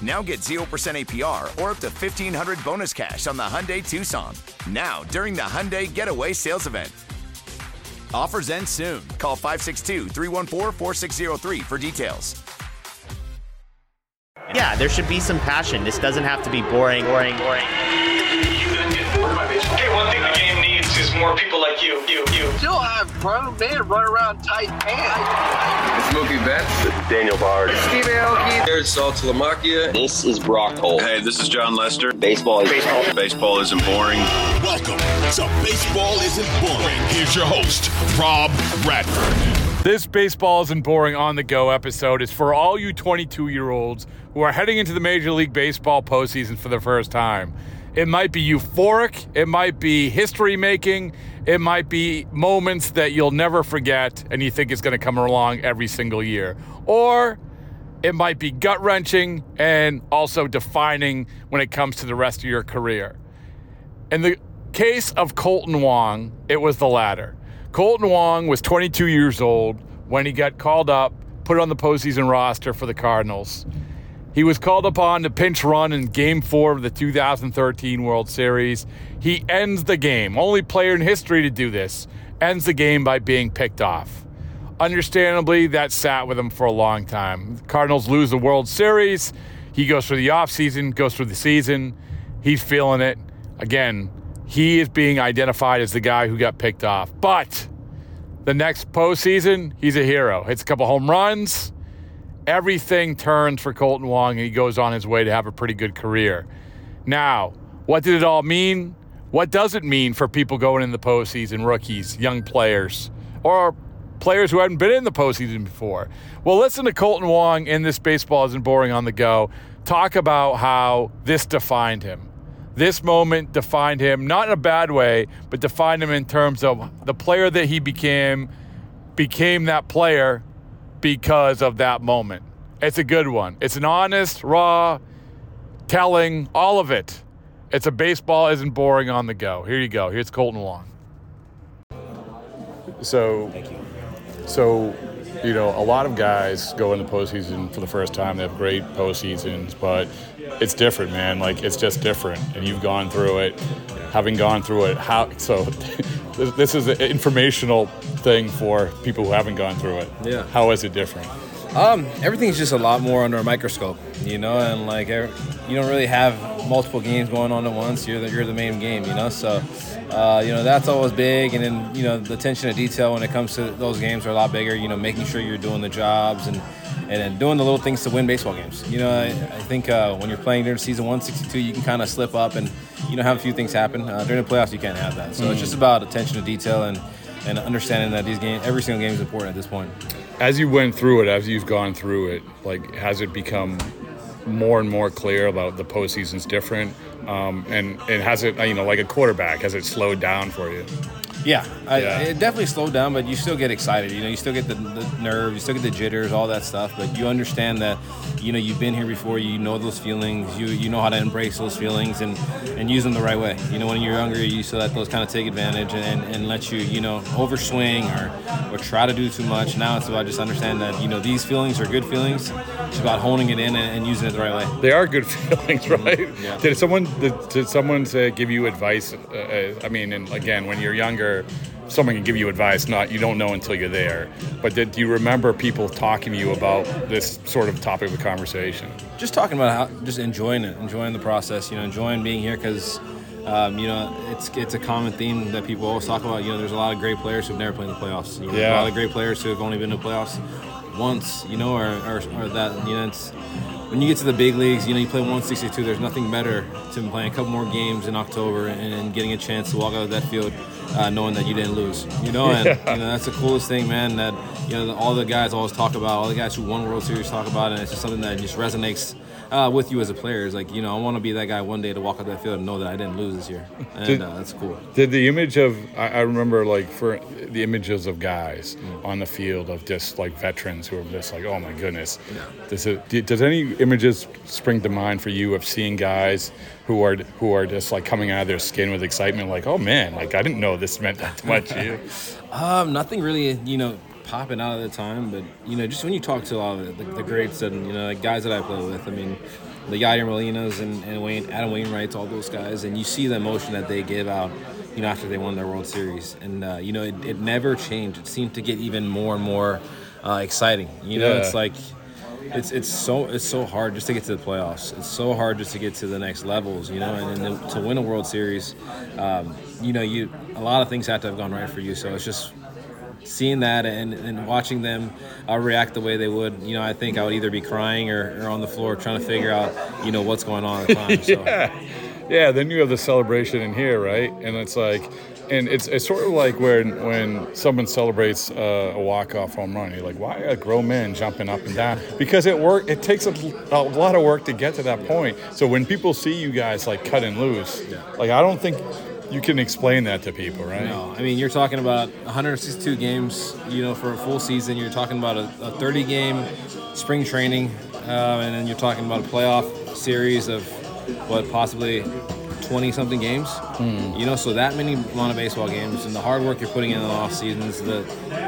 Now get 0% APR or up to 1500 bonus cash on the Hyundai Tucson. Now, during the Hyundai Getaway Sales Event. Offers end soon. Call 562 314 4603 for details. Yeah, there should be some passion. This doesn't have to be boring, boring, boring. Hey, one thing the game needs is more people like you, you, you. Still have grown men run around tight pants. It's Mookie Betts. This is Daniel Bard. Steve Aoki. Here's Saltalamacchia. This is Brock Holt. Hey, this is Jon Lester. Baseball is baseball. Baseball isn't boring. Welcome to Baseball Isn't Boring. Here's your host, Rob Bradford. This Baseball Isn't Boring on the Go episode is for all you 22 year olds who are heading into the Major League Baseball postseason for the first time. It might be euphoric, it might be history making, it might be moments that you'll never forget and you think it's going to come along every single year. Or it might be gut wrenching and also defining when it comes to the rest of your career. In the case of Kolten Wong, it was the latter. Kolten Wong was 22 years old when he got called up, put on the postseason roster for the Cardinals. He was called upon to pinch run in game four of the 2013 World Series. He ends the game, only player in history to do this, ends the game by being picked off. Understandably, that sat with him for a long time. The Cardinals lose the World Series. He goes through the offseason, goes through the season. He's feeling it. Again, he is being identified as the guy who got picked off. But the next postseason, he's a hero. Hits a couple home runs. Everything turns for Kolten Wong, and he goes on his way to have a pretty good career. Now, what did it all mean? What does it mean for people going in the postseason, rookies, young players, or players who hadn't been in the postseason before? Well, listen to Kolten Wong in this Baseball Isn't Boring on the Go talk about how this defined him. This moment defined him, not in a bad way, but defined him in terms of the player that he became, became that player because of that moment. It's a good one. It's an honest, raw, telling, all of it. It's a baseball isn't boring on the go. Here you go. Here's Kolten Wong. So, so, you know, a lot of guys go in the postseason for the first time. They have great postseasons, but it's different, man. Like it's just different, and you've gone through it. Having gone through it, how? So, this is an informational thing for people who haven't gone through it. Yeah. How is it different? Um, everything's just a lot more under a microscope, you know, and like you don't really have multiple games going on at once. You're the, you're the main game, you know. So, uh, you know, that's always big. And then you know, the attention to detail when it comes to those games are a lot bigger. You know, making sure you're doing the jobs and and then doing the little things to win baseball games. You know, I, I think uh, when you're playing during season 162, you can kind of slip up and you know have a few things happen. Uh, during the playoffs, you can't have that. So mm. it's just about attention to detail and and understanding that these games, every single game is important at this point. As you went through it, as you've gone through it, like has it become more and more clear about the postseason's different, um, and and has it you know like a quarterback has it slowed down for you? Yeah, I, it definitely slowed down, but you still get excited. You know, you still get the, the nerves, you still get the jitters, all that stuff. But you understand that, you know, you've been here before. You know those feelings. You you know how to embrace those feelings and and use them the right way. You know, when you're younger, you used to let those kind of take advantage and, and let you you know overswing or or try to do too much. Now it's about just understand that you know these feelings are good feelings. It's about honing it in and, and using it the right way. They are good feelings, right? Yeah. Did someone did, did someone say, give you advice? Uh, uh I mean, and again, when you're younger someone can give you advice not you don't know until you're there. But did you remember people talking to you about this sort of topic of conversation? Just talking about how just enjoying it enjoying the process you know enjoying being here because um, you know it's it's a common theme that people always talk about. You know there's a lot of great players who've never played in the playoffs. You know, yeah. a lot of great players who have only been to the playoffs once you know or, or, or that you know it's when you get to the big leagues, you know, you play 162. There's nothing better than playing a couple more games in October and, and getting a chance to walk out of that field uh, knowing that you didn't lose. You know, and yeah. you know that's the coolest thing, man. That you know all the guys always talk about, all the guys who won World Series talk about, and it's just something that just resonates uh, with you as a player. Is like you know I want to be that guy one day to walk out that field and know that I didn't lose this year, and did, uh, that's cool. Did the image of I, I, remember like for the images of guys mm. on the field of just like veterans who are just like oh my goodness. Yeah. Does it does any images spring to mind for you of seeing guys who are who are just like coming out of their skin with excitement like oh man like I didn't know this meant that much to you. um, nothing really you know popping out at the time, but you know, just when you talk to a lot of the, the greats and you know, like guys that I play with, I mean, the Yadier Molinas and, and Wayne, Adam Wainwrights, all those guys, and you see the emotion that they give out, you know, after they won their World Series, and uh, you know, it, it, never changed. It seemed to get even more and more uh, exciting. You know, yeah. it's like it's it's so it's so hard just to get to the playoffs. It's so hard just to get to the next levels, you know, and, and to win a World Series, um, you know, you a lot of things have to have gone right for you. So it's just seeing that and, and watching them uh, react the way they would, you know, I think I would either be crying or, or on the floor trying to figure out, you know, what's going on at the time. So. yeah. Yeah, then you have the celebration in here, right? And it's like, and it's, it's sort of like when when someone celebrates uh, a walk off home run, you're like, why are grown men jumping up and down? Because it work it takes a, a, lot of work to get to that point. So when people see you guys like cutting loose, like I don't think you can explain that to people, right? No, I mean you're talking about 162 games, you know, for a full season. You're talking about a, a 30 game spring training, uh, and then you're talking about a playoff series of what possibly 20 something games. Mm. You know, so that many amount of baseball games and the hard work you're putting in the off seasons. that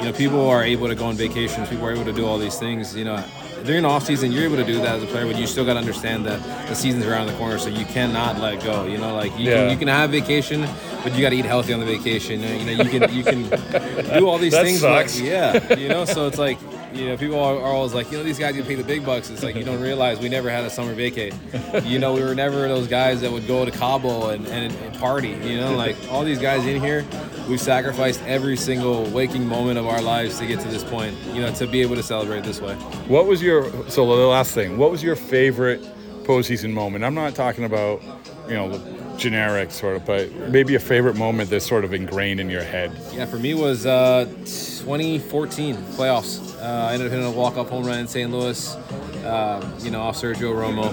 you know people are able to go on vacations. People are able to do all these things. You know, during the off season, you're able to do that as a player, but you still got to understand that the season's around the corner, so you cannot let go. You know, like you, yeah. can, you can have vacation, but you got to eat healthy on the vacation. You know, you can you can do all these things. Sucks. Like, yeah, you know, so it's like you know, people are, are, always like, you know, these guys get paid the big bucks. It's like you don't realize we never had a summer vacay. You know, we were never those guys that would go to Cabo and, and, and party. You know, like all these guys in here, we've sacrificed every single waking moment of our lives to get to this point. You know, to be able to celebrate this way. What was your so the last thing? What was your favorite postseason moment? I'm not talking about you know generic sort of, but maybe a favorite moment that's sort of ingrained in your head. Yeah, for me was uh, 2014 playoffs. Uh, I ended up hitting a walk-off home run in St. Louis, uh, you know, off Sergio Romo.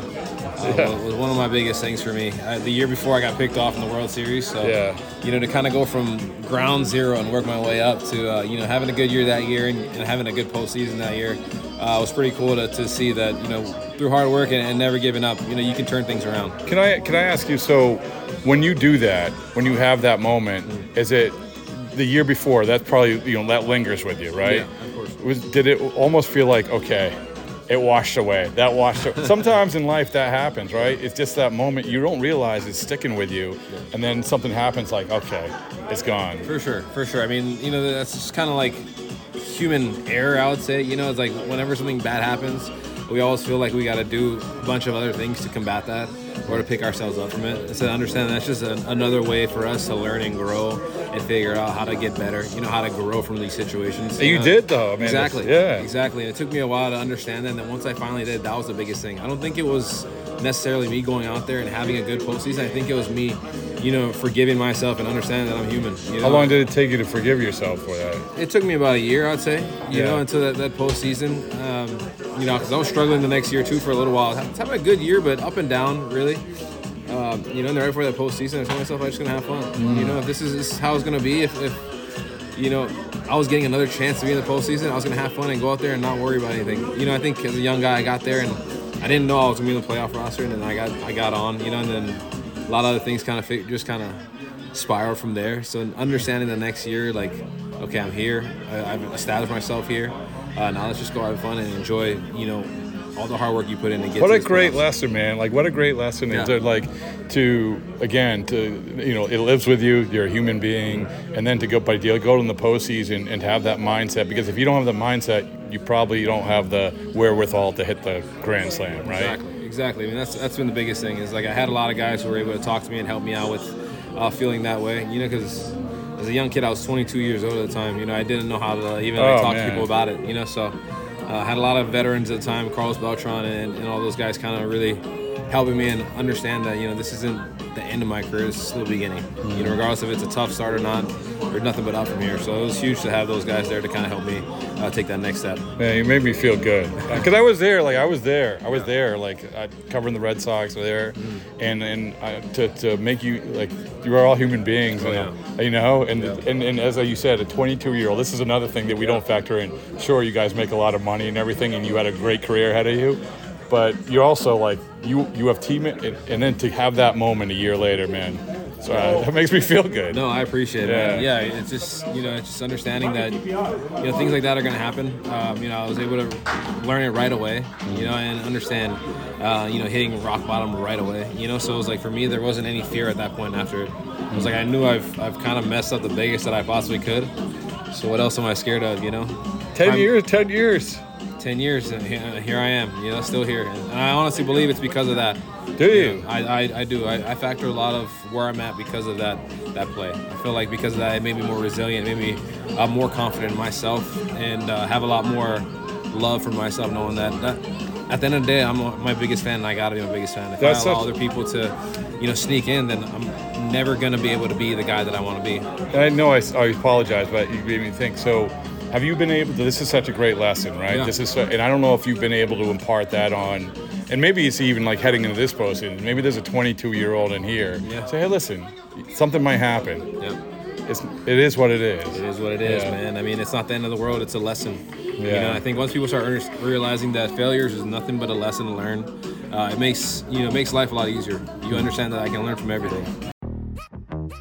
Uh, yeah. was one of my biggest things for me. I, the year before, I got picked off in the World Series, so yeah. you know, to kind of go from ground zero and work my way up to uh, you know having a good year that year and, and having a good postseason that year uh, was pretty cool to, to see that you know through hard work and, and, never giving up, you know, you can turn things around. Can I can I ask you? So, when you do that, when you have that moment, mm-hmm. is it the year before? That's probably you know that lingers with you, right? Yeah of was did it almost feel like okay it washed away that washed away. sometimes in life that happens right it's just that moment you don't realize it's sticking with you and then something happens like okay it's gone for sure for sure i mean you know that's just kind of like human error. I would say, you know, it's like whenever something bad happens, we always feel like we got to do a bunch of other things to combat that or to pick ourselves up from it. So understand that's just a, another way for us to learn and grow and figure out how to get better. You know, how to grow from these situations. You know? did though. I mean, exactly. Yeah. Exactly. And it took me a while to understand that. And then once I finally did, that was the biggest thing. I don't think it was necessarily me going out there and having a good postseason. I think it was me, you know, forgiving myself and understanding that I'm human. You know? How long did it take you to forgive yourself for that? It took me about a year, I'd say. You Yeah. know, until that, that postseason. Um, you know, because I was struggling the next year too for a little while. I was having a good year, but up and down, really. Um, you know, and then right before that postseason, I told myself I'm just gonna have fun. Mm. You know, if this is, this is how it's gonna be, if, if you know, I was getting another chance to be in the postseason, I was gonna have fun and go out there and not worry about anything. You know, I think as a young guy, I got there and I didn't know I was gonna be in the playoff roster, and then I got I got on. You know, and then a lot of other things kind of just kind of spiral from there. So understanding the next year, like, okay, I'm here. I, I've established myself here. Uh, now let's just go have fun and enjoy. You know, all the hard work you put in to get. What a great playoffs. lesson, man! Like, what a great lesson Yeah. to like to again to you know it lives with you. You're a human being, and then to go by deal go in the postseason and have that mindset. Because if you don't have the mindset, you probably don't have the wherewithal to hit the grand slam, right? Exactly. Exactly. I mean, that's that's been the biggest thing. Is like I had a lot of guys who were able to talk to me and help me out with uh, feeling that way. You know, because as a young kid, I was 22 years old at the time. You know, I didn't know how to even like, Oh, talk man. to people about it. You know, so uh, had a lot of veterans at the time, Carlos Beltran and, and all those guys, kind of really helping me and understand that you know this isn't the end of my career. This is still the beginning. You know, regardless if it's a tough start or not, there's nothing but up from here. So it was huge to have those guys there to kind of help me uh, take that next step. Yeah, you made me feel good because I was there. Like I was there. I was there. Like I covering the Red Sox there, Mm-hmm. and and I, to, to make you like you are all human beings, Oh, and, you know. And, and and as you said, a 22 year old. This is another thing that we don't factor in. Sure, you guys make a lot of money and everything, and you had a great career ahead of you, but you're also like you you have team and, and then to have that moment a year later, man. So uh, that makes me feel good. No, I appreciate it. Yeah. Man. Yeah, it's just you know, it's just understanding that you know things like that are going to happen. Um, you know, I was able to learn it right away. You know, and understand uh, you know hitting rock bottom right away. You know, so it was like for me, there wasn't any fear at that point. After it, it was like I knew I've I've kind of messed up the biggest that I possibly could. So what else am I scared of? You know, 10 I'm- years. 10 years. 10 years and here, I am, you know, still here. And I honestly believe it's because of that. Do you? know, I, I, I do. I, I factor a lot of where I'm at because of that that play. I feel like because of that, it made me more resilient, it made me uh, more confident in myself, and uh, have a lot more love for myself, knowing that, that at the end of the day, I'm my biggest fan, and I gotta be my biggest fan. If That's I allow such- other people to, you know, sneak in, then I'm never gonna be able to be the guy that I want to be. I know I, I apologize, but you made me think. So, have you been able to? This is such a great lesson, right? Yeah. This is, so, and I don't know if you've been able to impart that on, and maybe it's even like heading into this posting. Maybe there's a 22 year old in here. Yeah. Say, hey, listen, something might happen. Yeah. It's, it is what it is. It is what it is, Yeah. man. I mean, it's not the end of the world. It's a lesson. You Yeah. know, I think once people start realizing that failures is nothing but a lesson to learn, uh, it makes you know it makes life a lot easier. You understand that I can learn from everything.